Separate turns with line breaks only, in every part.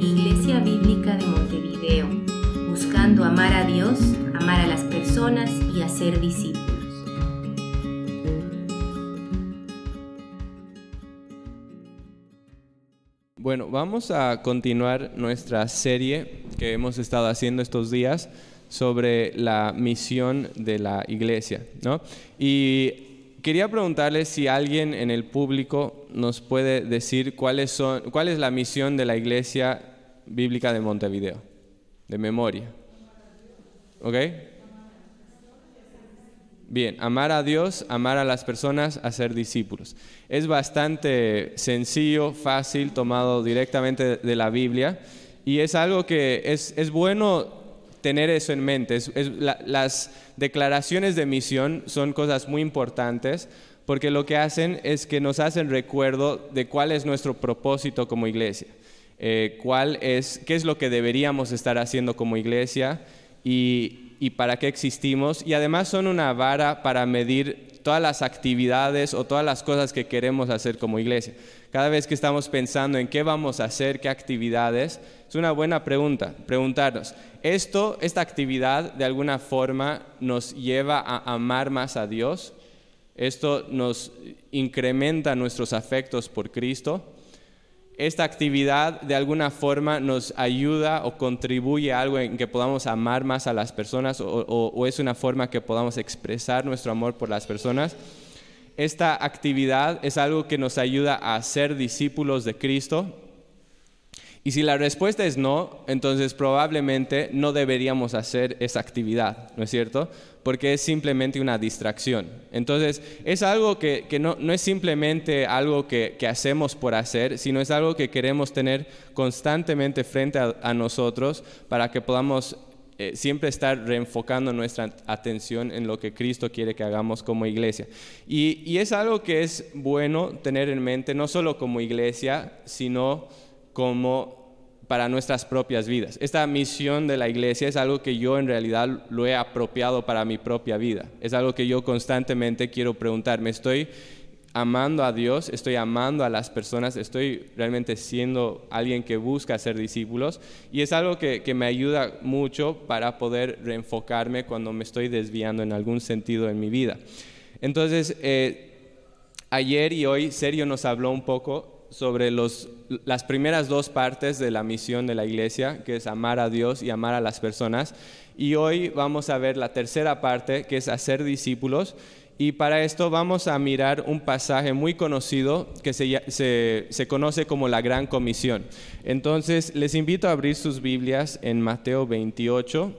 Iglesia Bíblica de Montevideo, buscando amar a Dios, amar a las personas y hacer discípulos.
Bueno, vamos a continuar nuestra serie que hemos estado haciendo estos días sobre la misión de la iglesia, ¿no? Y quería preguntarles si alguien en el público nos puede decir cuáles son, cuál es la misión de la iglesia bíblica de Montevideo, de memoria. ¿Ok? Bien, amar a Dios, amar a las personas, hacer discípulos. Es bastante sencillo, fácil, tomado directamente de la Biblia y es algo que es, es bueno tener eso en mente. las declaraciones de misión son cosas muy importantes porque lo que hacen es que nos hacen recuerdo de cuál es nuestro propósito como iglesia, eh, cuál es, qué es lo que deberíamos estar haciendo como iglesia y, y para qué existimos. Y además son una vara para medir todas las actividades o todas las cosas que queremos hacer como iglesia. Cada vez que estamos pensando en qué vamos a hacer, qué actividades, es una buena pregunta, preguntarnos, ¿esto, esta actividad de alguna forma nos lleva a amar más a Dios? ¿Esto nos incrementa nuestros afectos por Cristo? ¿Esta actividad de alguna forma nos ayuda o contribuye a algo en que podamos amar más a las personas o, o es una forma que podamos expresar nuestro amor por las personas? esta actividad es algo que nos ayuda a ser discípulos de Cristo? Y si la respuesta es no, entonces probablemente no deberíamos hacer esa actividad, ¿no es cierto? Porque es simplemente una distracción. Entonces es algo que, no, es simplemente algo que, hacemos por hacer, sino es algo que queremos tener constantemente frente a nosotros para que podamos eh, siempre estar reenfocando nuestra atención en lo que Cristo quiere que hagamos como iglesia. Y, y, es algo que es bueno tener en mente, no solo como iglesia, sino como para nuestras propias vidas. Esta misión de la iglesia es algo que yo en realidad lo he apropiado para mi propia vida. Es algo que yo constantemente quiero preguntarme, ¿estoy amando a Dios, estoy amando a las personas, estoy realmente siendo alguien que busca ser discípulos y es algo que, me ayuda mucho para poder reenfocarme cuando me estoy desviando en algún sentido en mi vida. Entonces, eh, ayer y hoy Sergio nos habló un poco sobre los, las primeras dos partes de la misión de la iglesia, que es amar a Dios y amar a las personas. Y hoy vamos a ver la tercera parte, que es hacer discípulos. Y para esto vamos a mirar un pasaje muy conocido que se, conoce como la Gran Comisión. Entonces, les invito a abrir sus Biblias en Mateo 28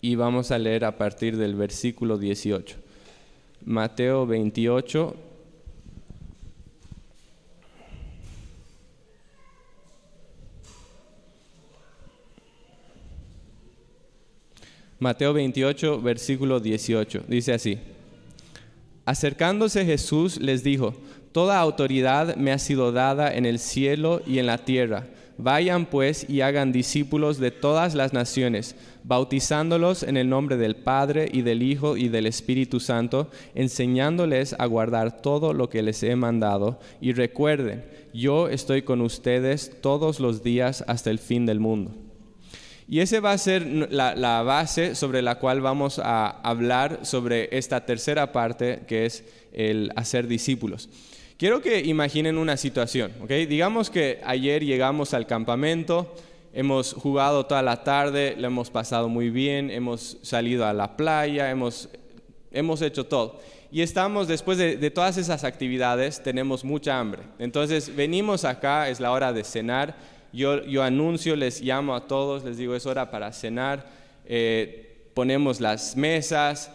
y vamos a leer a partir del versículo 18. Mateo 28. Mateo 28, versículo 18. Dice así. Acercándose Jesús les dijo, Toda autoridad me ha sido dada en el cielo y en la tierra. Vayan pues y hagan discípulos de todas las naciones, bautizándolos en el nombre del Padre y del Hijo y del Espíritu Santo, enseñándoles a guardar todo lo que les he mandado. Y recuerden, yo estoy con ustedes todos los días hasta el fin del mundo. Y ese va a ser la, base sobre la cual vamos a hablar sobre esta tercera parte, que es el hacer discípulos. Quiero que imaginen una situación, ¿ok? Digamos que ayer llegamos al campamento, hemos jugado toda la tarde, lo hemos pasado muy bien, hemos salido a la playa, hemos, hemos hecho todo. Y estamos, después de, de todas esas actividades, tenemos mucha hambre. Entonces venimos acá, es la hora de cenar yo, anuncio, les llamo a todos, les digo, es hora para cenar, eh, ponemos las mesas,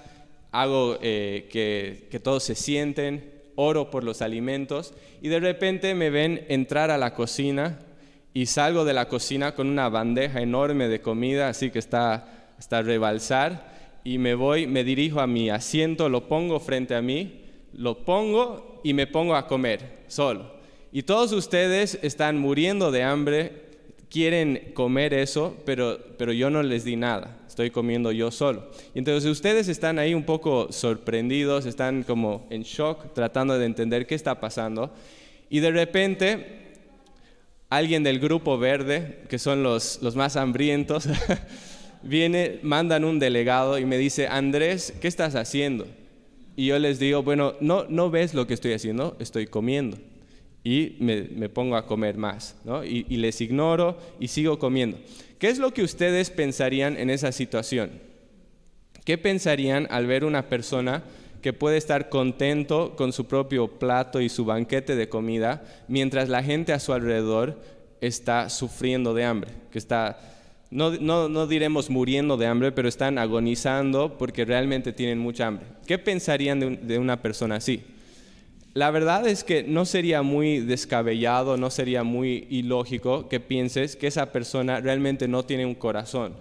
hago eh, que, que todos se sienten, oro por los alimentos y de repente me ven entrar a la cocina y salgo de la cocina con una bandeja enorme de comida, así que está hasta rebalsar, y me voy, me dirijo a mi asiento, lo pongo frente a mí, lo pongo y me pongo a comer solo. Y todos ustedes están muriendo de hambre, quieren comer eso, pero, pero yo no les di nada, estoy comiendo yo solo. Y entonces ustedes están ahí un poco sorprendidos, están como en shock, tratando de entender qué está pasando. Y de repente alguien del grupo verde, que son los, los más hambrientos, viene, mandan un delegado y me dice, Andrés, ¿qué estás haciendo? Y yo les digo, bueno, no, no ves lo que estoy haciendo, estoy comiendo. Y me, pongo a comer más, ¿no? y, les ignoro y sigo comiendo. ¿Qué es lo que ustedes pensarían en esa situación? ¿Qué pensarían al ver una persona que puede estar contento con su propio plato y su banquete de comida, mientras la gente a su alrededor está sufriendo de hambre, que está, no, no, diremos muriendo de hambre, pero están agonizando porque realmente tienen mucha hambre. ¿Qué pensarían de, una persona así? La verdad es que no sería muy descabellado, no sería muy ilógico que pienses que esa persona realmente no tiene un corazón.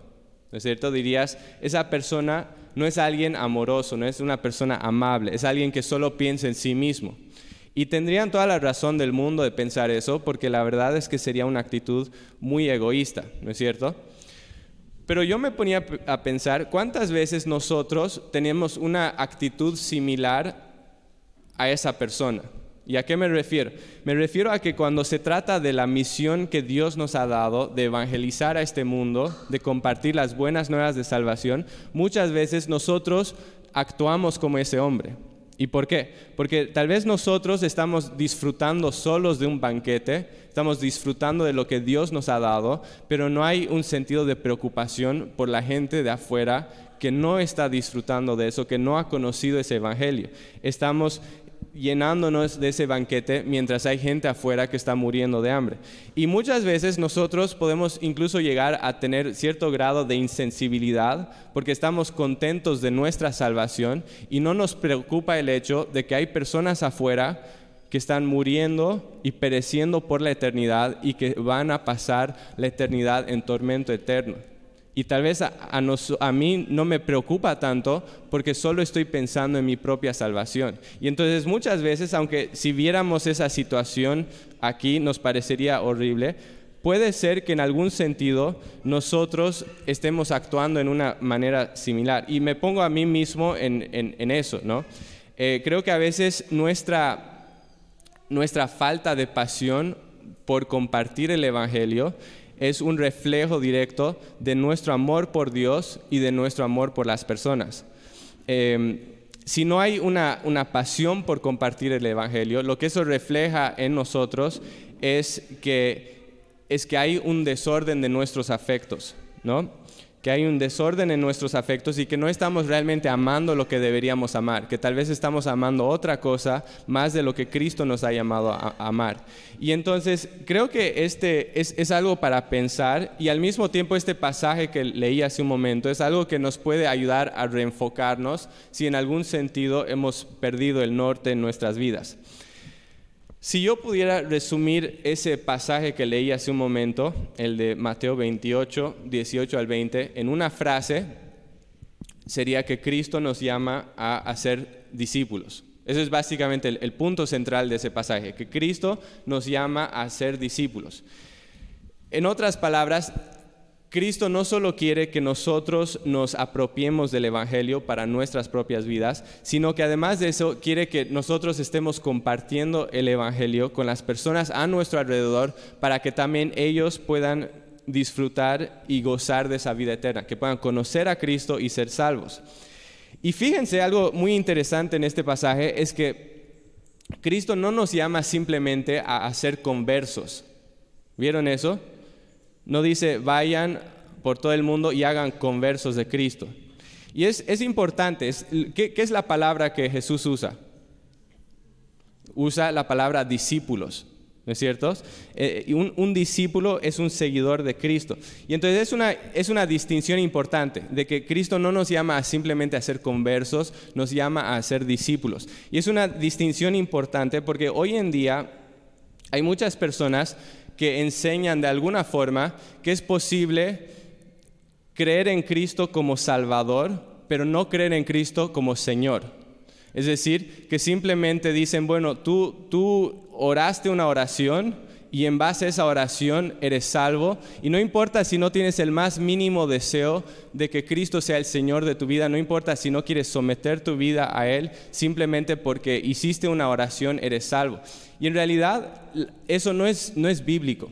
¿No es cierto? Dirías, esa persona no es alguien amoroso, no es una persona amable, es alguien que solo piensa en sí mismo. Y tendrían toda la razón del mundo de pensar eso, porque la verdad es que sería una actitud muy egoísta, ¿no es cierto? Pero yo me ponía a pensar cuántas veces nosotros tenemos una actitud similar a esa persona. ¿Y a qué me refiero? Me refiero a que cuando se trata de la misión que Dios nos ha dado de evangelizar a este mundo, de compartir las buenas nuevas de salvación, muchas veces nosotros actuamos como ese hombre. ¿Y por qué? Porque tal vez nosotros estamos disfrutando solos de un banquete, estamos disfrutando de lo que Dios nos ha dado, pero no hay un sentido de preocupación por la gente de afuera que no está disfrutando de eso, que no ha conocido ese evangelio. Estamos llenándonos de ese banquete mientras hay gente afuera que está muriendo de hambre. Y muchas veces nosotros podemos incluso llegar a tener cierto grado de insensibilidad porque estamos contentos de nuestra salvación y no nos preocupa el hecho de que hay personas afuera que están muriendo y pereciendo por la eternidad y que van a pasar la eternidad en tormento eterno. Y tal vez a, mí no me preocupa tanto porque solo estoy pensando en mi propia salvación. Y entonces muchas veces, aunque si viéramos esa situación aquí nos parecería horrible, puede ser que en algún sentido nosotros estemos actuando en una manera similar. Y me pongo a mí mismo en, eso, ¿no? Eh, creo que a veces nuestra falta de pasión por compartir el Evangelio es un reflejo directo de nuestro amor por Dios y de nuestro amor por las personas. Em, si no hay una, una, pasión por compartir el Evangelio, lo que eso refleja en nosotros es que, es que hay un desorden de nuestros afectos, ¿no? Que hay un desorden en nuestros afectos y que no estamos realmente amando lo que deberíamos amar, que tal vez estamos amando otra cosa más de lo que Cristo nos ha llamado a, amar. Y entonces creo que este es, es, algo para pensar y al mismo tiempo este pasaje que leí hace un momento es algo que nos puede ayudar a reenfocarnos si en algún sentido hemos perdido el norte en nuestras vidas. Si yo pudiera resumir ese pasaje que leí hace un momento, el de Mateo 28, 18 al 20, en una frase, sería que Cristo nos llama a hacer discípulos. Ese es básicamente el, el punto central de ese pasaje, que Cristo nos llama a ser discípulos. En otras palabras, Cristo no solo quiere que nosotros nos apropiemos del Evangelio para nuestras propias vidas, sino que además de eso quiere que nosotros estemos compartiendo el Evangelio con las personas a nuestro alrededor para que también ellos puedan disfrutar y gozar de esa vida eterna, que puedan conocer a Cristo y ser salvos. Y fíjense, algo muy interesante en este pasaje es que Cristo no nos llama simplemente a hacer conversos. ¿Vieron eso? No dice, vayan por todo el mundo y hagan conversos de Cristo. Y es, es importante, ¿qué, es la palabra que Jesús usa? Usa la palabra discípulos. ¿No es cierto? Eh, un, un, discípulo es un seguidor de Cristo. Y entonces es una, es una distinción importante de que Cristo no nos llama simplemente a ser conversos, nos llama a ser discípulos. Y es una distinción importante porque hoy en día hay muchas personas que enseñan de alguna forma que es posible creer en Cristo como Salvador, pero no creer en Cristo como Señor. Es decir, que simplemente dicen, bueno, tú, tú oraste una oración y en base a esa oración eres salvo. Y no importa si no tienes el más mínimo deseo de que Cristo sea el Señor de tu vida, no importa si no quieres someter tu vida a Él, simplemente porque hiciste una oración eres salvo. Y en realidad eso no es, no es bíblico.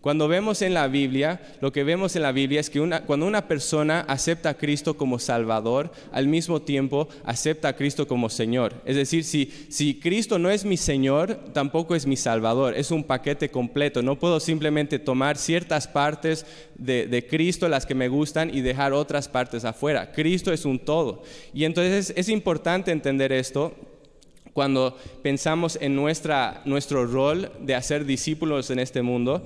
Cuando vemos en la Biblia, lo que vemos en la Biblia es que cuando una persona acepta a Cristo como Salvador, al mismo tiempo acepta a Cristo como Señor. Es decir, si, si Cristo no es mi Señor, tampoco es mi Salvador. Es un paquete completo. No puedo simplemente tomar ciertas partes de, de Cristo, las que me gustan, y dejar otras partes afuera. Cristo es un todo. Y entonces es importante entender esto cuando pensamos en nuestra, nuestro rol de hacer discípulos en este mundo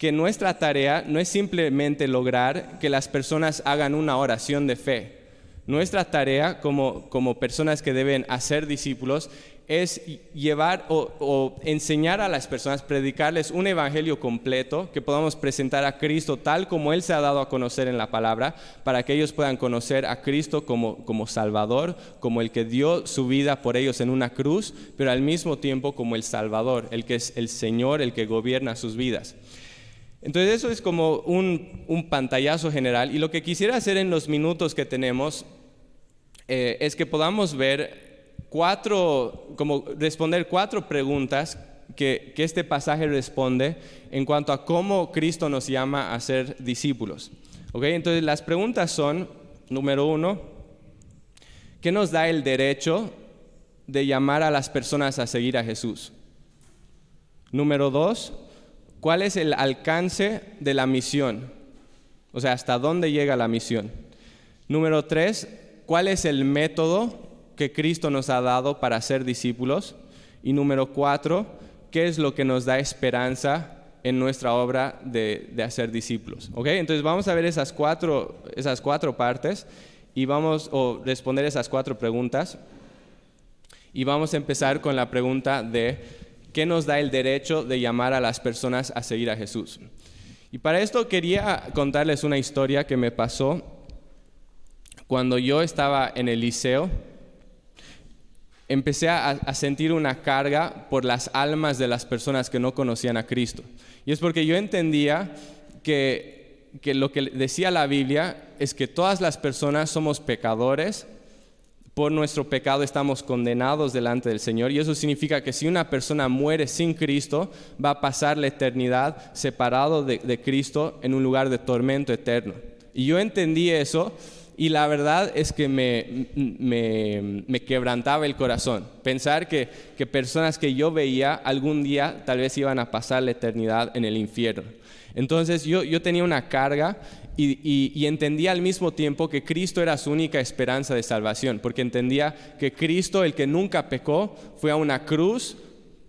que nuestra tarea no es simplemente lograr que las personas hagan una oración de fe. Nuestra tarea como, como personas que deben hacer discípulos es llevar o, enseñar a las personas, predicarles un evangelio completo, que podamos presentar a Cristo tal como Él se ha dado a conocer en la palabra, para que ellos puedan conocer a Cristo como, como Salvador, como el que dio su vida por ellos en una cruz, pero al mismo tiempo como el Salvador, el que es el Señor, el que gobierna sus vidas. Entonces eso es como un, pantallazo general y lo que quisiera hacer en los minutos que tenemos eh, es que podamos ver cuatro, como responder cuatro preguntas que, este pasaje responde en cuanto a cómo Cristo nos llama a ser discípulos. Entonces las preguntas son, número uno, ¿qué nos da el derecho de llamar a las personas a seguir a Jesús? Número dos, ¿Cuál es el alcance de la misión? O sea, ¿hasta dónde llega la misión? Número tres, ¿cuál es el método que Cristo nos ha dado para ser discípulos? Y número cuatro, ¿qué es lo que nos da esperanza en nuestra obra de, hacer discípulos? ¿Ok? Entonces vamos a ver esas cuatro, esas cuatro partes y vamos a responder esas cuatro preguntas. Y vamos a empezar con la pregunta de ¿Qué nos da el derecho de llamar a las personas a seguir a Jesús? Y para esto quería contarles una historia que me pasó cuando yo estaba en el liceo. Empecé a, sentir una carga por las almas de las personas que no conocían a Cristo. Y es porque yo entendía que, que lo que decía la Biblia es que todas las personas somos pecadores por nuestro pecado estamos condenados delante del Señor y eso significa que si una persona muere sin Cristo, va a pasar la eternidad separado de, Cristo en un lugar de tormento eterno. Y yo entendí eso y la verdad es que me, me, quebrantaba el corazón. Pensar que, que personas que yo veía algún día tal vez iban a pasar la eternidad en el infierno. Entonces yo, yo tenía una carga y, entendía al mismo tiempo que Cristo era su única esperanza de salvación, porque entendía que Cristo, el que nunca pecó, fue a una cruz,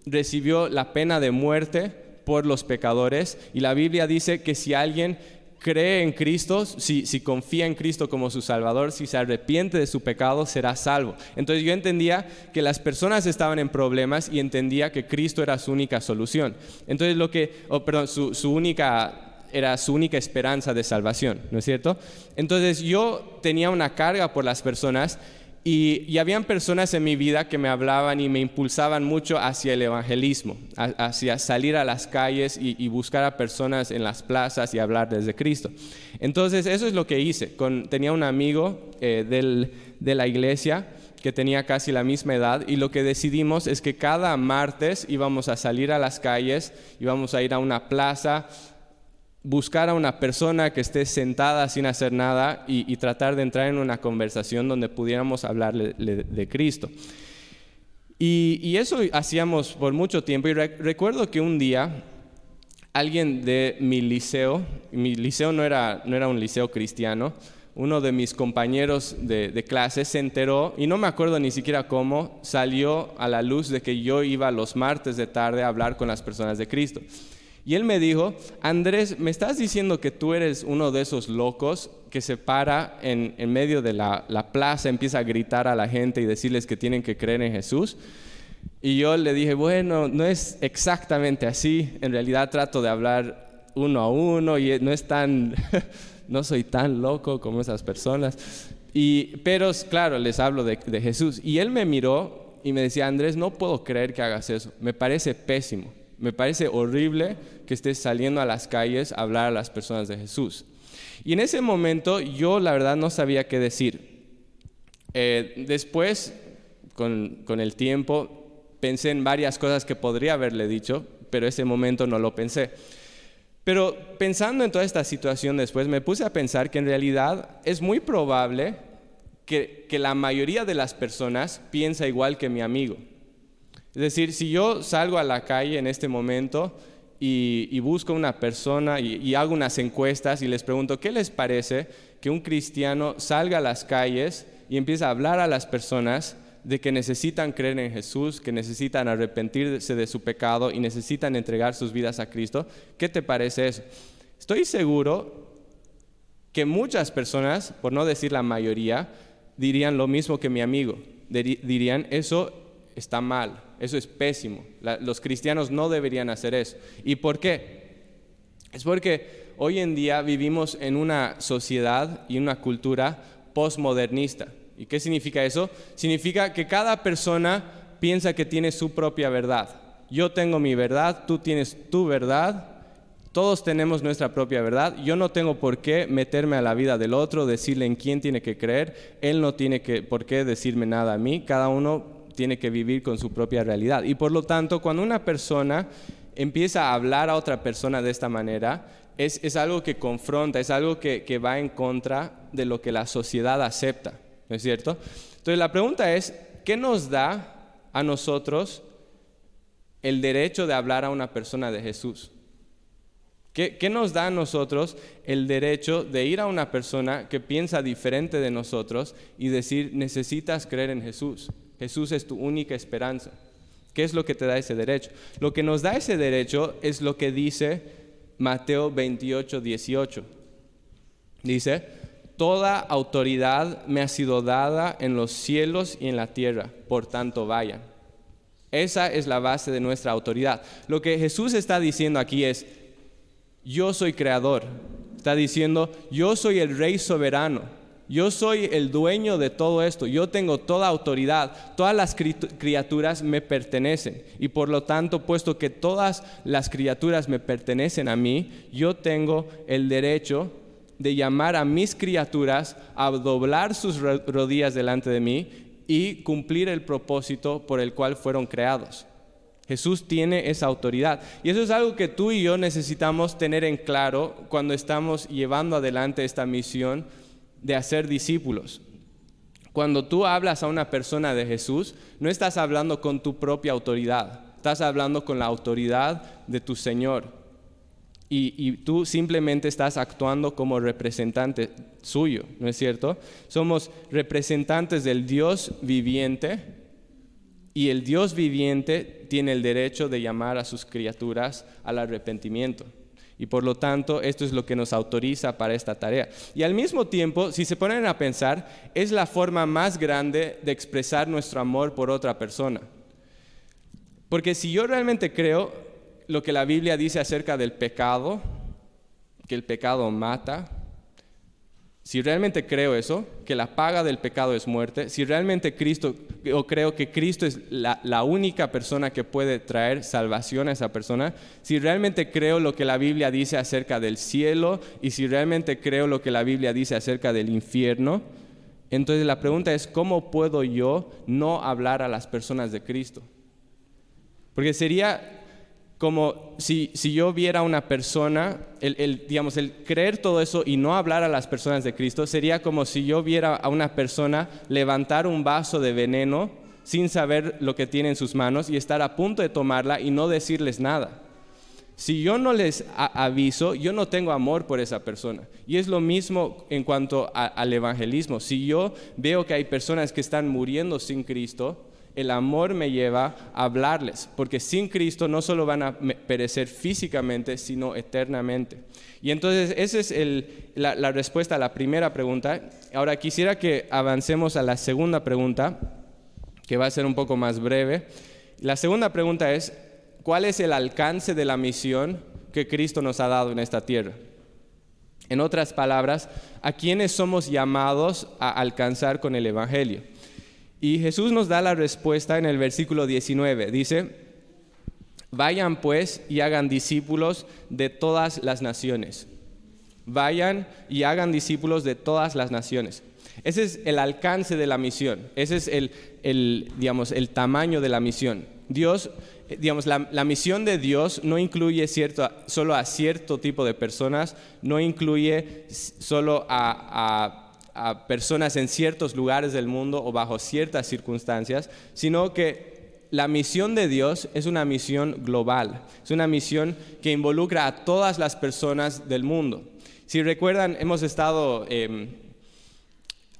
recibió la pena de muerte por los pecadores y la Biblia dice que si alguien cree en Cristo, si, confía en Cristo como su Salvador, si se arrepiente de su pecado, será salvo. Entonces yo entendía que las personas estaban en problemas y entendía que Cristo era su única solución. Entonces lo que, oh, perdón, su única era su única esperanza de salvación, ¿no es cierto? Entonces yo tenía una carga por las personas y, y, habían personas en mi vida que me hablaban y me impulsaban mucho hacia el evangelismo, hacia salir a las calles y, buscar a personas en las plazas y hablar desde Cristo. Entonces eso es lo que hice. Tenía un amigo eh, del, de la iglesia que tenía casi la misma edad y lo que decidimos es que cada martes íbamos a salir a las calles, íbamos a ir a una plaza buscar a una persona que esté sentada sin hacer nada y, tratar de entrar en una conversación donde pudiéramos hablarle de, Cristo. Y, eso hacíamos por mucho tiempo y recuerdo que un día alguien de mi liceo, mi liceo no era, no era un liceo cristiano, uno de mis compañeros de, de, clase se enteró, y no me acuerdo ni siquiera cómo, salió a la luz de que yo iba los martes de tarde a hablar con las personas de Cristo. Y él me dijo, Andrés, ¿me estás diciendo que tú eres uno de esos locos que se para en, medio de la, plaza, empieza a gritar a la gente y decirles que tienen que creer en Jesús? Y yo le dije, bueno, no es exactamente así, en realidad trato de hablar uno a uno y no es tan, no soy tan loco como esas personas. Y, pero claro, les hablo de, de Jesús. Y él me miró y me decía, Andrés, no puedo creer que hagas eso, me parece pésimo. Me parece horrible que estés saliendo a las calles a hablar a las personas de Jesús. Y en ese momento yo la verdad no sabía qué decir. Eh, después, con, el tiempo, pensé en varias cosas que podría haberle dicho, pero ese momento no lo pensé. Pero pensando en toda esta situación después, me puse a pensar que en realidad es muy probable que la mayoría de las personas piensa igual que mi amigo. Es decir, si yo salgo a la calle en este momento y, busco una persona y, hago unas encuestas y les pregunto, ¿qué les parece que un cristiano salga a las calles y empiece a hablar a las personas de que necesitan creer en Jesús, que necesitan arrepentirse de su pecado y necesitan entregar sus vidas a Cristo? ¿Qué te parece eso? Estoy seguro que muchas personas, por no decir la mayoría, dirían lo mismo que mi amigo. Dirían, eso está mal, eso es pésimo. los cristianos no deberían hacer eso. ¿Y por qué? Es porque hoy en día vivimos en una sociedad y una cultura postmodernista. ¿Y qué significa eso? Significa que cada persona piensa que tiene su propia verdad. Yo tengo mi verdad, tú tienes tu verdad, todos tenemos nuestra propia verdad. Yo no tengo por qué meterme a la vida del otro, decirle en quién tiene que creer. Él no tiene que, por qué decirme nada a mí. Cada uno tiene que vivir con su propia realidad. Y por lo tanto, cuando una persona empieza a hablar a otra persona de esta manera, es, algo que confronta, es algo que, que, va en contra de lo que la sociedad acepta, ¿no es cierto? Entonces la pregunta es, ¿qué nos da a nosotros el derecho de hablar a una persona de Jesús? ¿Qué, ¿Qué, nos da a nosotros el derecho de ir a una persona que piensa diferente de nosotros y decir, necesitas creer en Jesús? Jesús es tu única esperanza. ¿Qué es lo que te da ese derecho? Lo que nos da ese derecho es lo que dice Mateo 28, 18. Dice, toda autoridad me ha sido dada en los cielos y en la tierra, por tanto vayan. Esa es la base de nuestra autoridad. Lo que Jesús está diciendo aquí es, yo soy creador. Está diciendo, yo soy el rey soberano yo soy el dueño de todo esto, yo tengo toda autoridad, todas las criaturas me pertenecen y por lo tanto, puesto que todas las criaturas me pertenecen a mí, yo tengo el derecho de llamar a mis criaturas a doblar sus rodillas delante de mí y cumplir el propósito por el cual fueron creados. Jesús tiene esa autoridad. Y eso es algo que tú y yo necesitamos tener en claro cuando estamos llevando adelante esta misión de hacer discípulos. Cuando tú hablas a una persona de Jesús, no estás hablando con tu propia autoridad, estás hablando con la autoridad de tu Señor. Y, tú simplemente estás actuando como representante suyo, ¿no es cierto? Somos representantes del Dios viviente y el Dios viviente tiene el derecho de llamar a sus criaturas al arrepentimiento. Y por lo tanto, esto es lo que nos autoriza para esta tarea. Y al mismo tiempo, si se ponen a pensar, es la forma más grande de expresar nuestro amor por otra persona. Porque si yo realmente creo lo que la Biblia dice acerca del pecado, que el pecado mata, si realmente creo eso, que la paga del pecado es muerte, si realmente Cristo, creo que Cristo es la, única persona que puede traer salvación a esa persona, si realmente creo lo que la Biblia dice acerca del cielo y si realmente creo lo que la Biblia dice acerca del infierno, entonces la pregunta es, ¿cómo puedo yo no hablar a las personas de Cristo? Porque sería como si, si yo viera a una persona, el, digamos, el creer todo eso y no hablar a las personas de Cristo, sería como si yo viera a una persona levantar un vaso de veneno sin saber lo que tiene en sus manos y estar a punto de tomarla y no decirles nada. Si yo no les aviso, yo no tengo amor por esa persona. Y es lo mismo en cuanto al evangelismo. Si yo veo que hay personas que están muriendo sin Cristo, el amor me lleva a hablarles, porque sin Cristo no solo van a perecer físicamente, sino eternamente. Y entonces esa es la, respuesta a la primera pregunta. Ahora quisiera que avancemos a la segunda pregunta, que va a ser un poco más breve. La segunda pregunta es, ¿cuál es el alcance de la misión que Cristo nos ha dado en esta tierra? En otras palabras, ¿a quiénes somos llamados a alcanzar con el Evangelio? Y Jesús nos da la respuesta en el versículo 19. Dice, vayan pues y hagan discípulos de todas las naciones. Vayan y hagan discípulos de todas las naciones. Ese es el alcance de la misión. Ese es el, digamos, el tamaño de la misión. Dios, eh, digamos, la, misión de Dios no incluye cierto, solo a cierto tipo de personas, no incluye solo a, a personas en ciertos lugares del mundo o bajo ciertas circunstancias, sino que la misión de Dios es una misión global, es una misión que involucra a todas las personas del mundo. Si recuerdan, hemos estado em,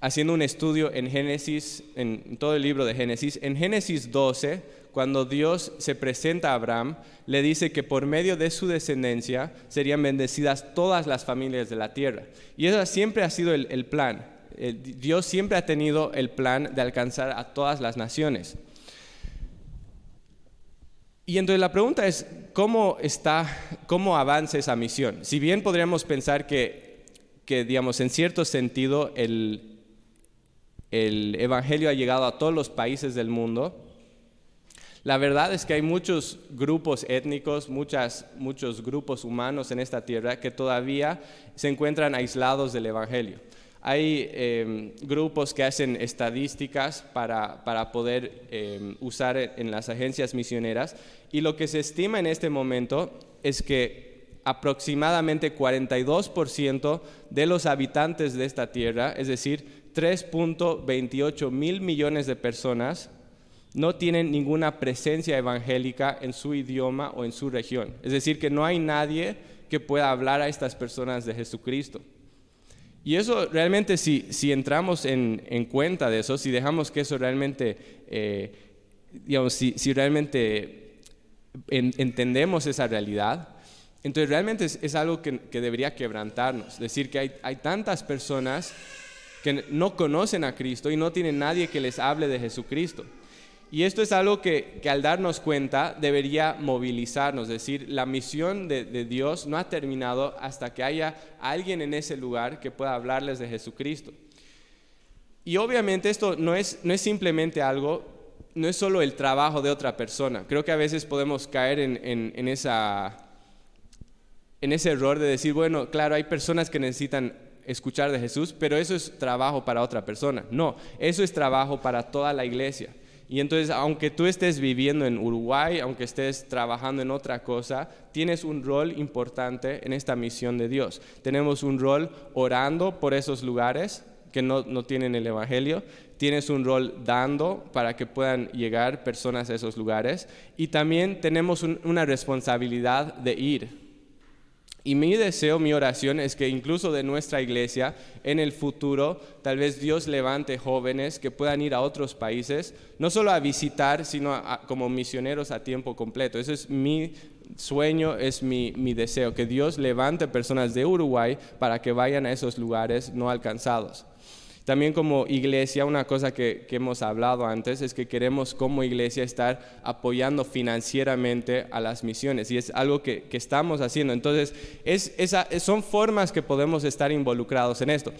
haciendo un estudio en Génesis, en todo el libro de Génesis. En Génesis 12, cuando Dios se presenta a Abraham, le dice que por medio de su descendencia serían bendecidas todas las familias de la tierra. Y eso siempre ha sido el, plan. Eh, Dios siempre ha tenido el plan de alcanzar a todas las naciones. Y entonces la pregunta es, ¿cómo está, cómo avanza esa misión? Si bien podríamos pensar que, que digamos, en cierto sentido el, el Evangelio ha llegado a todos los países del mundo, la verdad es que hay muchos grupos étnicos, muchas, muchos grupos humanos en esta tierra que todavía se encuentran aislados del Evangelio. Hay em, grupos que hacen estadísticas para, para poder em, usar en las agencias misioneras y lo que se estima en este momento es que aproximadamente 42% de los habitantes de esta tierra, es decir, 3.28 mil millones de personas, no tienen ninguna presencia evangélica en su idioma o en su región. Es decir, que no hay nadie que pueda hablar a estas personas de Jesucristo. Y eso realmente, si, si entramos en, en, cuenta de eso, si dejamos que eso realmente, eh, digamos, si, realmente entendemos esa realidad, entonces realmente es, es algo que, que, debería quebrantarnos. Decir que hay, hay tantas personas que no conocen a Cristo y no tienen nadie que les hable de Jesucristo. Y esto es algo que, al darnos cuenta debería movilizarnos, es decir, la misión de, Dios no ha terminado hasta que haya alguien en ese lugar que pueda hablarles de Jesucristo. Y obviamente esto no es, no es simplemente algo, no es solo el trabajo de otra persona. Creo que a veces podemos caer en, en, esa, en ese error de decir, bueno, claro, hay personas que necesitan escuchar de Jesús, pero eso es trabajo para otra persona. No, eso es trabajo para toda la iglesia. Y entonces, aunque tú estés viviendo en Uruguay, aunque estés trabajando en otra cosa, tienes un rol importante en esta misión de Dios. Tenemos un rol orando por esos lugares que no, tienen el Evangelio. Tienes un rol dando para que puedan llegar personas a esos lugares. Y también tenemos una responsabilidad de ir y mi deseo, mi oración es que incluso de nuestra iglesia, en el futuro, tal vez Dios levante jóvenes que puedan ir a otros países, no solo a visitar, sino como misioneros a tiempo completo. Ese es mi sueño, es mi, mi deseo, que Dios levante personas de Uruguay para que vayan a esos lugares no alcanzados. También como iglesia, una cosa que, hemos hablado antes es que queremos como iglesia estar apoyando financieramente a las misiones y es algo que, estamos haciendo. Entonces, es, son formas que podemos estar involucrados en esto.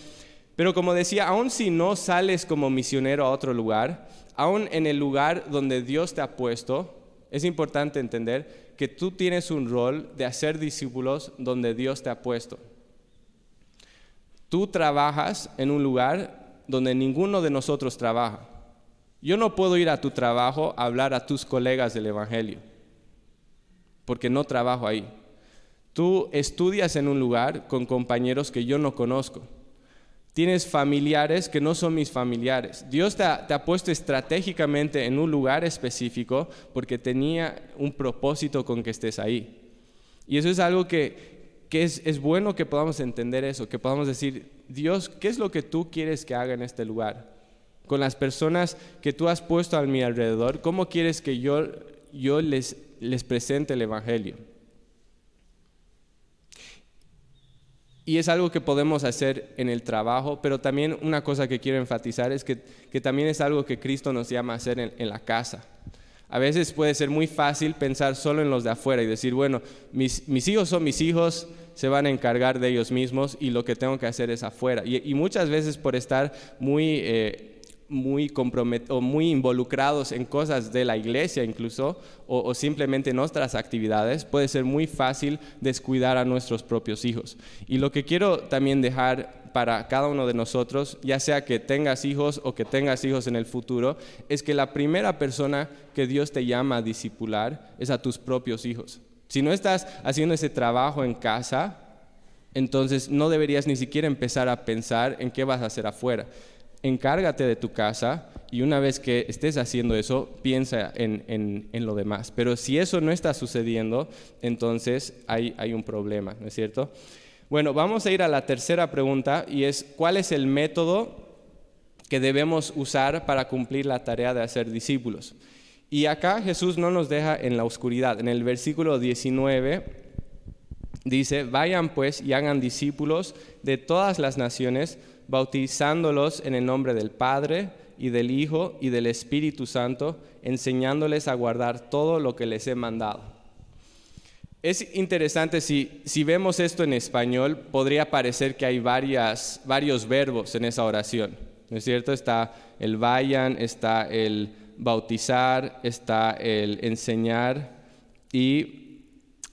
Pero como decía, aun si no sales como misionero a otro lugar, aún en el lugar donde Dios te ha puesto, es importante entender que tú tienes un rol de hacer discípulos donde Dios te ha puesto. Tú trabajas en un lugar donde ninguno de nosotros trabaja. Yo no puedo ir a tu trabajo a hablar a tus colegas del Evangelio, porque no trabajo ahí. Tú estudias en un lugar con compañeros que yo no conozco. Tienes familiares que no son mis familiares. Dios te ha, puesto estratégicamente en un lugar específico porque tenía un propósito con que estés ahí. Y eso es algo que, que es, bueno que podamos entender eso, que podamos decir, Dios, ¿qué es lo que tú quieres que haga en este lugar? Con las personas que tú has puesto a mi alrededor, ¿cómo quieres que yo, yo les, les presente el Evangelio? Y es algo que podemos hacer en el trabajo, pero también una cosa que quiero enfatizar es que, también es algo que Cristo nos llama a hacer en la casa. A veces puede ser muy fácil pensar solo en los de afuera y decir, bueno, mis, hijos son mis hijos, se van a encargar de ellos mismos y lo que tengo que hacer es afuera. Y, muchas veces por estar muy, eh, muy, o muy involucrados en cosas de la iglesia incluso, o, o, simplemente en otras actividades, puede ser muy fácil descuidar a nuestros propios hijos. Y lo que quiero también dejar para cada uno de nosotros, ya sea que tengas hijos o que tengas hijos en el futuro, es que la primera persona que Dios te llama a discipular es a tus propios hijos. Si no estás haciendo ese trabajo en casa, entonces no deberías ni siquiera empezar a pensar en qué vas a hacer afuera. Encárgate de tu casa y una vez que estés haciendo eso, piensa en, lo demás. Pero si eso no está sucediendo, entonces hay, hay un problema, ¿no es cierto? Bueno, vamos a ir a la tercera pregunta y es, ¿cuál es el método que debemos usar para cumplir la tarea de hacer discípulos? Y acá Jesús no nos deja en la oscuridad. En el versículo 19 dice, vayan pues y hagan discípulos de todas las naciones, bautizándolos en el nombre del Padre y del Hijo y del Espíritu Santo, enseñándoles a guardar todo lo que les he mandado. Es interesante, si, si vemos esto en español, podría parecer que hay varias, varios verbos en esa oración. ¿No es cierto? Está el vayan, está el bautizar, está el enseñar y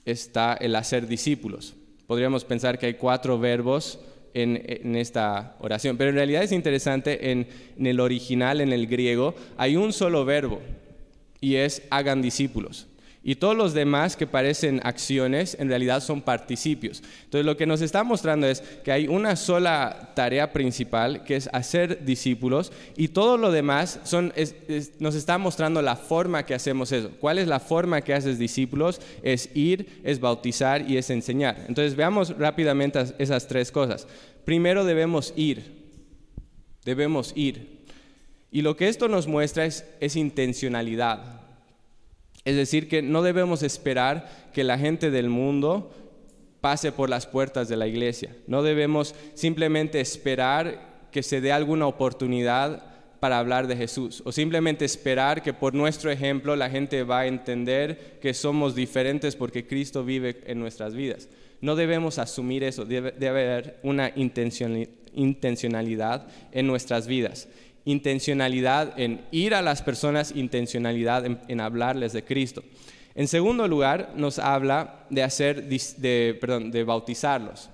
está el hacer discípulos. Podríamos pensar que hay cuatro verbos en, esta oración, pero en realidad es interesante, en, en el original, en el griego, hay un solo verbo y es hagan discípulos. Y todos los demás que parecen acciones en realidad son participios. Entonces lo que nos está mostrando es que hay una sola tarea principal que es hacer discípulos y todo lo demás son, nos está mostrando la forma que hacemos eso. ¿Cuál es la forma que haces discípulos? Es ir, es bautizar y es enseñar. Entonces veamos rápidamente esas tres cosas. Primero debemos ir, debemos ir. Y lo que esto nos muestra es, es intencionalidad. Es decir, que no debemos esperar que la gente del mundo pase por las puertas de la iglesia. No debemos simplemente esperar que se dé alguna oportunidad para hablar de Jesús o simplemente esperar que por nuestro ejemplo la gente va a entender que somos diferentes porque Cristo vive en nuestras vidas. No debemos asumir eso, debe, haber una intencionalidad en nuestras vidas intencionalidad en ir a las personas, intencionalidad en, hablarles de Cristo. En segundo lugar, nos habla de hacer, de, de bautizarlos.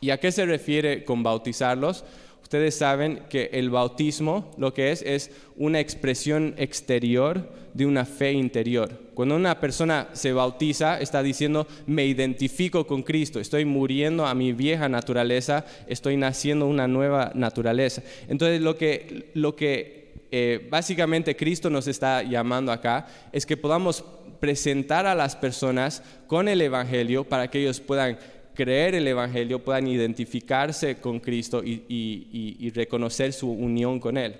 ¿Y a qué se refiere con bautizarlos? Ustedes saben que el bautismo lo que es es una expresión exterior de una fe interior. Cuando una persona se bautiza, está diciendo, me identifico con Cristo, estoy muriendo a mi vieja naturaleza, estoy naciendo una nueva naturaleza. Entonces lo que, lo que eh, básicamente Cristo nos está llamando acá es que podamos presentar a las personas con el Evangelio para que ellos puedan creer el Evangelio, puedan identificarse con Cristo y, reconocer su unión con Él.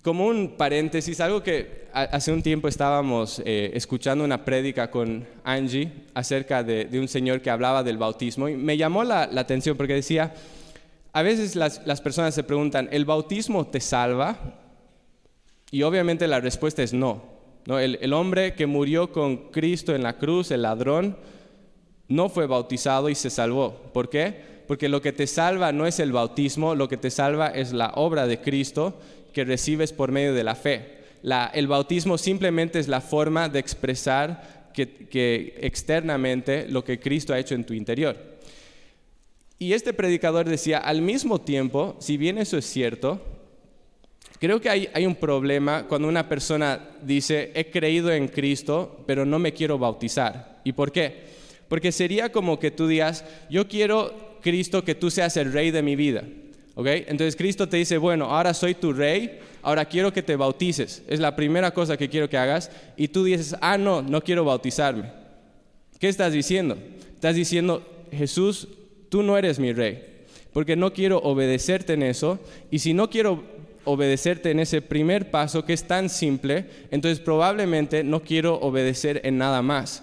Como un paréntesis, algo que hace un tiempo estábamos eh, escuchando una prédica con Angie acerca de, un señor que hablaba del bautismo y me llamó la, atención porque decía, a veces las, personas se preguntan, ¿el bautismo te salva? Y obviamente la respuesta es no. ¿no? el hombre que murió con Cristo en la cruz, el ladrón, no fue bautizado y se salvó. ¿Por qué? Porque lo que te salva no es el bautismo, lo que te salva es la obra de Cristo que recibes por medio de la fe. el bautismo simplemente es la forma de expresar que, externamente lo que Cristo ha hecho en tu interior. Y este predicador decía, al mismo tiempo, si bien eso es cierto, creo que hay, hay un problema cuando una persona dice, he creído en Cristo, pero no me quiero bautizar. ¿Y por qué? Porque sería como que tú digas, yo quiero, Cristo, que tú seas el rey de mi vida. ¿Ok? Entonces Cristo te dice, bueno, ahora soy tu rey, ahora quiero que te bautices. Es la primera cosa que quiero que hagas. Y tú dices, ah, no, no quiero bautizarme. ¿Qué estás diciendo? Estás diciendo, Jesús, tú no eres mi rey, porque no quiero obedecerte en eso. Y si no quiero obedecerte en ese primer paso que es tan simple, entonces probablemente no quiero obedecer en nada más.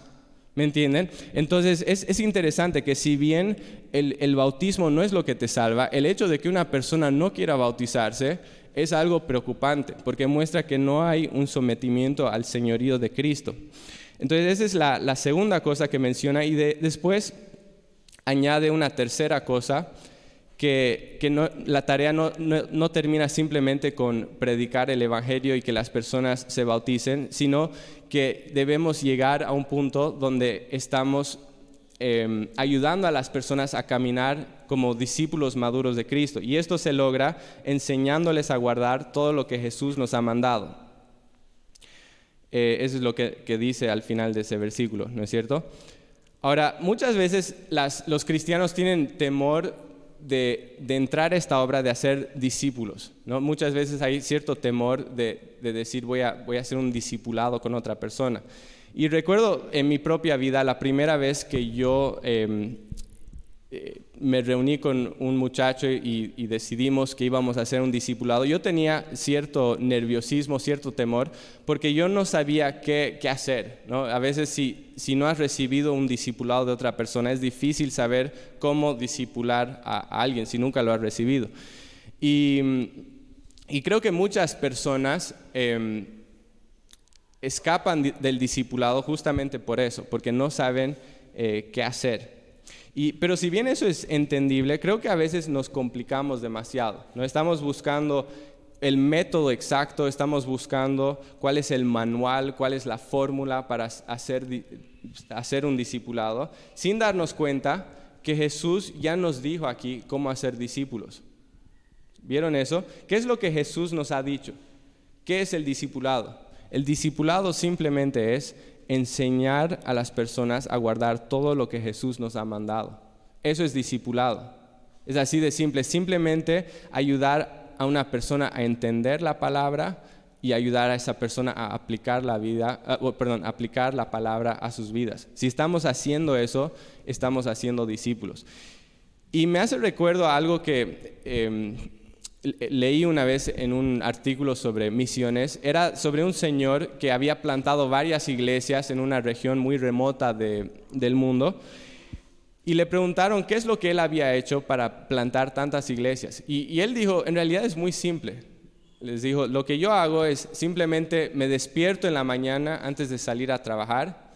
¿Me entienden? Entonces es, interesante que si bien el, bautismo no es lo que te salva, el hecho de que una persona no quiera bautizarse es algo preocupante porque muestra que no hay un sometimiento al señorío de Cristo. Entonces esa es la, segunda cosa que menciona y después añade una tercera cosa que, la tarea no, termina simplemente con predicar el Evangelio y que las personas se bauticen, sino que debemos llegar a un punto donde estamos em, ayudando a las personas a caminar como discípulos maduros de Cristo. Y esto se logra enseñándoles a guardar todo lo que Jesús nos ha mandado. Eh, eso es lo que, dice al final de ese versículo, ¿no es cierto? Ahora, muchas veces los cristianos tienen temor de, entrar a esta obra de hacer discípulos. ¿no? Muchas veces hay cierto temor de, decir voy a, voy a ser un discipulado con otra persona. Y recuerdo en mi propia vida la primera vez que yo em, eh, me reuní con un muchacho y, decidimos que íbamos a hacer un discipulado. Yo tenía cierto nerviosismo, cierto temor, porque yo no sabía qué, hacer. A veces si, si, no has recibido un discipulado de otra persona, es difícil saber cómo discipular a, alguien si nunca lo has recibido. Y, creo que muchas personas... Em, escapan del discipulado justamente por eso, porque no saben eh, qué hacer. Pero si bien eso es entendible, creo que a veces nos complicamos demasiado. No estamos buscando el método exacto, estamos buscando cuál es el manual, cuál es la fórmula para hacer, hacer un discipulado, sin darnos cuenta que Jesús ya nos dijo aquí cómo hacer discípulos. ¿Vieron eso? ¿Qué es lo que Jesús nos ha dicho? ¿Qué es el discipulado? El discipulado simplemente es enseñar a las personas a guardar todo lo que Jesús nos ha mandado. Eso es discipulado. Es así de simple, simplemente ayudar a una persona a entender la palabra y ayudar a esa persona a aplicar la vida, ah, perdón, aplicar la palabra a sus vidas. Si estamos haciendo eso, estamos haciendo discípulos. Y me hace recuerdo algo que em, leí una vez en un artículo sobre misiones, era sobre un señor que había plantado varias iglesias en una región muy remota del mundo y le preguntaron qué es lo que él había hecho para plantar tantas iglesias. Y, y él dijo, en realidad es muy simple. Les dijo, lo que yo hago es simplemente me despierto en la mañana antes de salir a trabajar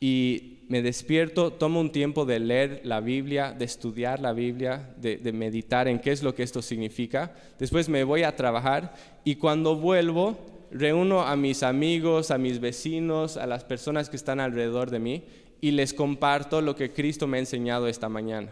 y me despierto, tomo un tiempo de leer la Biblia, de estudiar la Biblia, de, meditar en qué es lo que esto significa. Después me voy a trabajar y cuando vuelvo reúno a mis amigos, a mis vecinos, a las personas que están alrededor de mí y les comparto lo que Cristo me ha enseñado esta mañana.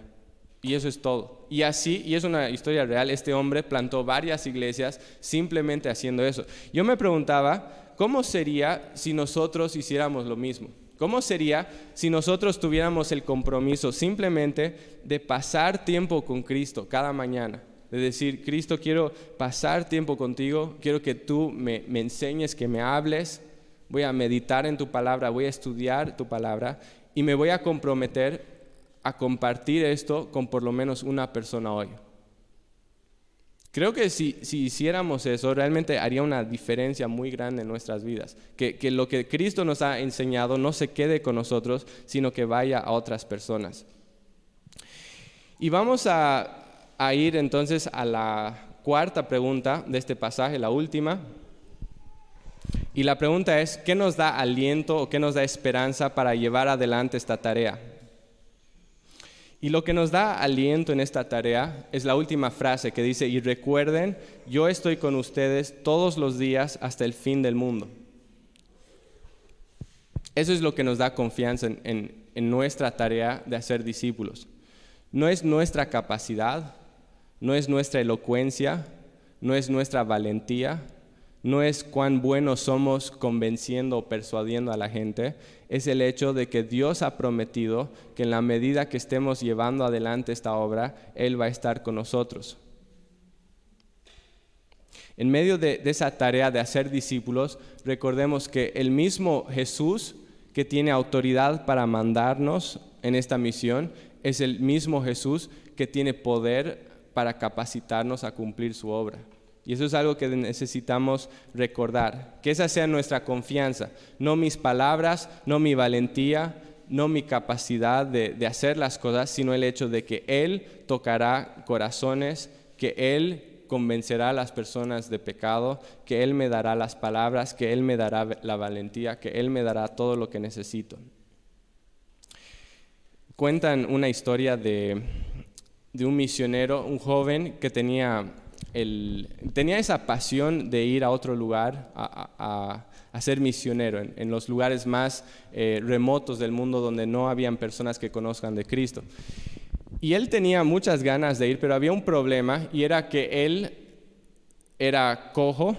Y eso es todo. Y así, y es una historia real, este hombre plantó varias iglesias simplemente haciendo eso. Yo me preguntaba, ¿cómo sería si nosotros hiciéramos lo mismo? ¿Cómo sería si nosotros tuviéramos el compromiso simplemente de pasar tiempo con Cristo cada mañana? De decir, Cristo, quiero pasar tiempo contigo, quiero que tú me, enseñes, que me hables, voy a meditar en tu palabra, voy a estudiar tu palabra y me voy a comprometer a compartir esto con por lo menos una persona hoy. Creo que si, hiciéramos eso, realmente haría una diferencia muy grande en nuestras vidas. Que, lo que Cristo nos ha enseñado no se quede con nosotros, sino que vaya a otras personas. Y vamos a, ir entonces a la cuarta pregunta de este pasaje, la última. Y la pregunta es, ¿qué nos da aliento o qué nos da esperanza para llevar adelante esta tarea? Y lo que nos da aliento en esta tarea es la última frase que dice, y recuerden, yo estoy con ustedes todos los días hasta el fin del mundo. Eso es lo que nos da confianza en, nuestra tarea de hacer discípulos. No es nuestra capacidad, no es nuestra elocuencia, no es nuestra valentía, no es cuán buenos somos convenciendo o persuadiendo a la gente, es el hecho de que Dios ha prometido que en la medida que estemos llevando adelante esta obra, Él va a estar con nosotros. En medio de, esa tarea de hacer discípulos, recordemos que el mismo Jesús que tiene autoridad para mandarnos en esta misión, es el mismo Jesús que tiene poder para capacitarnos a cumplir su obra. Y eso es algo que necesitamos recordar, que esa sea nuestra confianza, no mis palabras, no mi valentía, no mi capacidad de, hacer las cosas, sino el hecho de que Él tocará corazones, que Él convencerá a las personas de pecado, que Él me dará las palabras, que Él me dará la valentía, que Él me dará todo lo que necesito. Cuentan una historia de, de un misionero, un joven que tenía tenía esa pasión de ir a otro lugar a, ser misionero, en, los lugares más eh, remotos del mundo donde no habían personas que conozcan de Cristo. Y él tenía muchas ganas de ir, pero había un problema y era que él era cojo.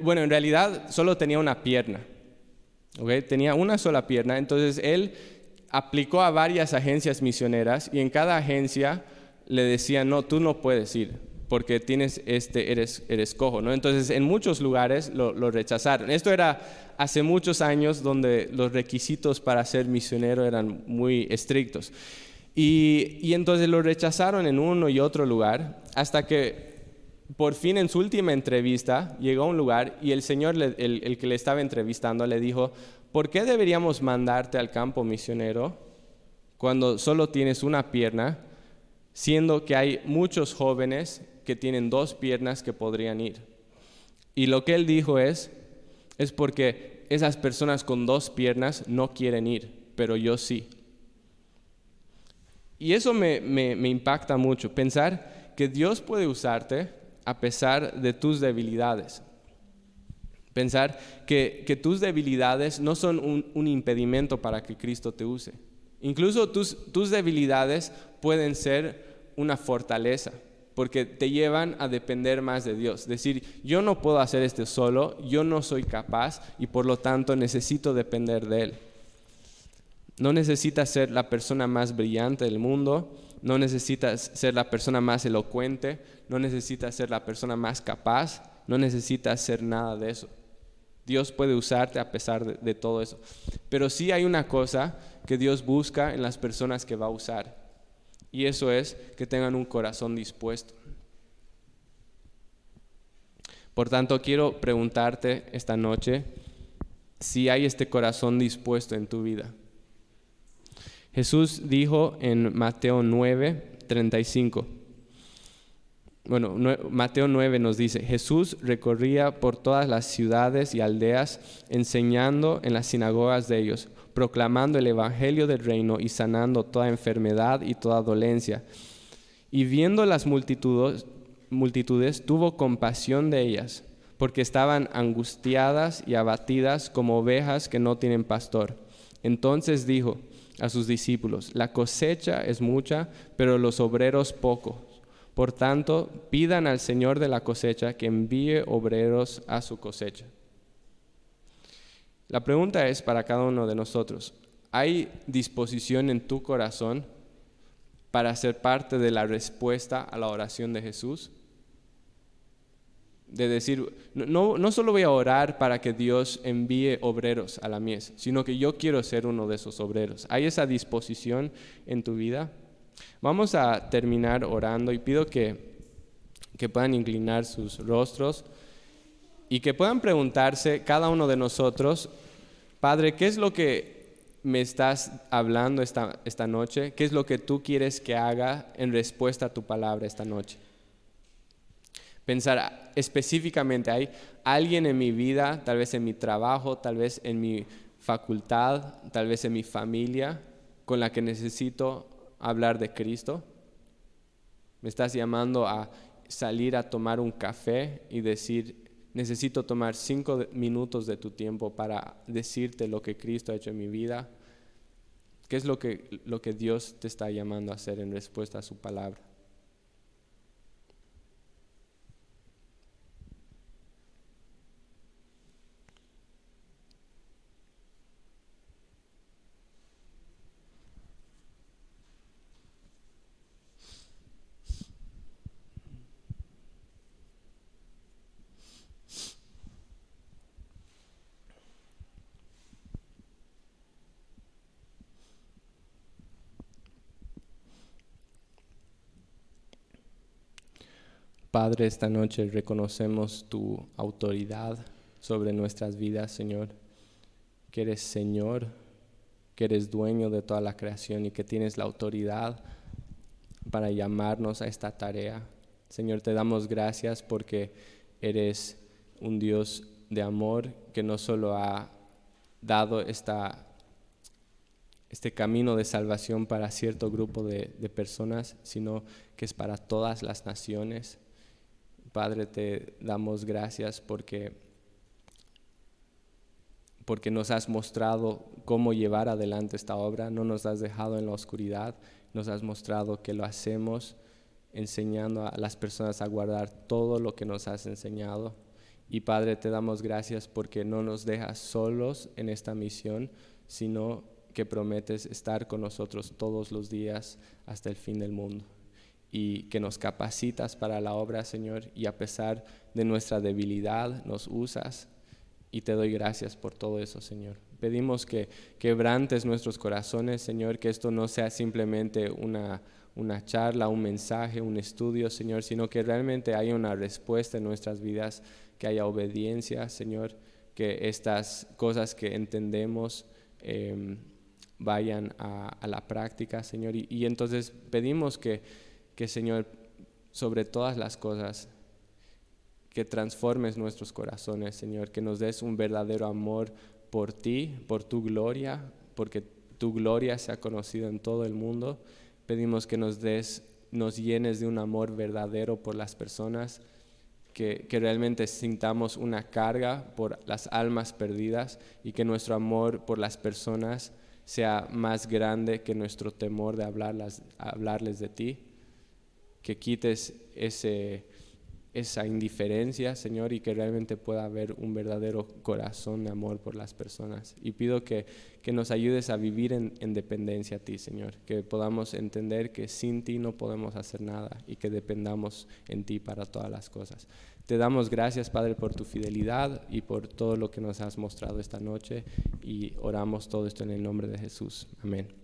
Bueno, en realidad solo tenía una pierna. Tenía una sola pierna. Entonces él aplicó a varias agencias misioneras y en cada agencia le decían, no, tú no puedes ir porque tienes este, eres, eres cojo, ¿no? Entonces, en muchos lugares lo, rechazaron. Esto era hace muchos años donde los requisitos para ser misionero eran muy estrictos. Y, y entonces lo rechazaron en uno y otro lugar hasta que por fin en su última entrevista llegó a un lugar y el señor, el, el, que le estaba entrevistando, le dijo, ¿por qué deberíamos mandarte al campo misionero cuando solo tienes una pierna, siendo que hay muchos jóvenes que tienen dos piernas que podrían ir. Y lo que él dijo es, es porque esas personas con dos piernas no quieren ir, pero yo sí. Y eso me, impacta mucho, pensar que Dios puede usarte a pesar de tus debilidades. Pensar que, tus debilidades no son un, un, impedimento para que Cristo te use. Incluso tus, tus debilidades pueden ser una fortaleza porque te llevan a depender más de Dios. Decir, yo no puedo hacer esto solo, yo no soy capaz y por lo tanto necesito depender de Él. No necesitas ser la persona más brillante del mundo, no necesitas ser la persona más elocuente, no necesitas ser la persona más capaz, no necesitas ser nada de eso. Dios puede usarte a pesar de, de todo eso. Pero sí hay una cosa que Dios busca en las personas que va a usar y eso es que tengan un corazón dispuesto. Por tanto, quiero preguntarte esta noche si hay este corazón dispuesto en tu vida. Jesús dijo en Mateo 9, 35. Bueno, Mateo 9 nos dice, Jesús recorría por todas las ciudades y aldeas enseñando en las sinagogas de ellos proclamando el Evangelio del reino y sanando toda enfermedad y toda dolencia. Y viendo las multitudes, multitudes, tuvo compasión de ellas, porque estaban angustiadas y abatidas como ovejas que no tienen pastor. Entonces dijo a sus discípulos, la cosecha es mucha, pero los obreros pocos. Por tanto, pidan al Señor de la cosecha que envíe obreros a su cosecha. La pregunta es para cada uno de nosotros, ¿hay disposición en tu corazón para ser parte de la respuesta a la oración de Jesús? De decir, no, no solo voy a orar para que Dios envíe obreros a la mies, sino que yo quiero ser uno de esos obreros. ¿Hay esa disposición en tu vida? Vamos a terminar orando y pido que, que puedan inclinar sus rostros y que puedan preguntarse cada uno de nosotros Padre, ¿qué es lo que me estás hablando esta, esta noche? ¿Qué es lo que tú quieres que haga en respuesta a tu palabra esta noche? Pensar específicamente, ¿hay alguien en mi vida, tal vez en mi trabajo, tal vez en mi facultad, tal vez en mi familia, con la que necesito hablar de Cristo? ¿Me estás llamando a salir a tomar un café y decir, necesito tomar cinco minutos de tu tiempo para decirte lo que Cristo ha hecho en mi vida. ¿Qué es lo que, lo que Dios te está llamando a hacer en respuesta a su palabra? Padre, esta noche reconocemos tu autoridad sobre nuestras vidas, Señor, que eres Señor, que eres dueño de toda la creación y que tienes la autoridad para llamarnos a esta tarea. Señor, te damos gracias porque eres un Dios de amor que no solo ha dado esta, este camino de salvación para cierto grupo de, de personas, sino que es para todas las naciones Padre, te damos gracias porque, porque nos has mostrado cómo llevar adelante esta obra, no nos has dejado en la oscuridad, nos has mostrado que lo hacemos enseñando a las personas a guardar todo lo que nos has enseñado. Y Padre, te damos gracias porque no nos dejas solos en esta misión, sino que prometes estar con nosotros todos los días hasta el fin del mundo. Y que nos capacitas para la obra, Señor, y a pesar de nuestra debilidad, nos usas. Y te doy gracias por todo eso, Señor. Pedimos que quebrantes nuestros corazones, Señor, que esto no sea simplemente una, una charla, un mensaje, un estudio, Señor, sino que realmente haya una respuesta en nuestras vidas que haya obediencia, Señor, que estas cosas que entendemos em, vayan a, la práctica, Señor. Y, entonces pedimos que, que, Señor, sobre todas las cosas, que transformes nuestros corazones, Señor, que nos des un verdadero amor por ti, por tu gloria, porque tu gloria se ha conocido en todo el mundo. Pedimos que nos des, nos llenes de un amor verdadero por las personas, que, realmente sintamos una carga por las almas perdidas y que nuestro amor por las personas sea más grande que nuestro temor de hablarlas, hablarles de ti, que quites ese, esa indiferencia, Señor, y que realmente pueda haber un verdadero corazón de amor por las personas. Y pido que, que nos ayudes a vivir en, en, dependencia a ti, Señor, que podamos entender que sin ti no podemos hacer nada y que dependamos en ti para todas las cosas. Te damos gracias, Padre, por tu fidelidad y por todo lo que nos has mostrado esta noche y oramos todo esto en el nombre de Jesús. Amén.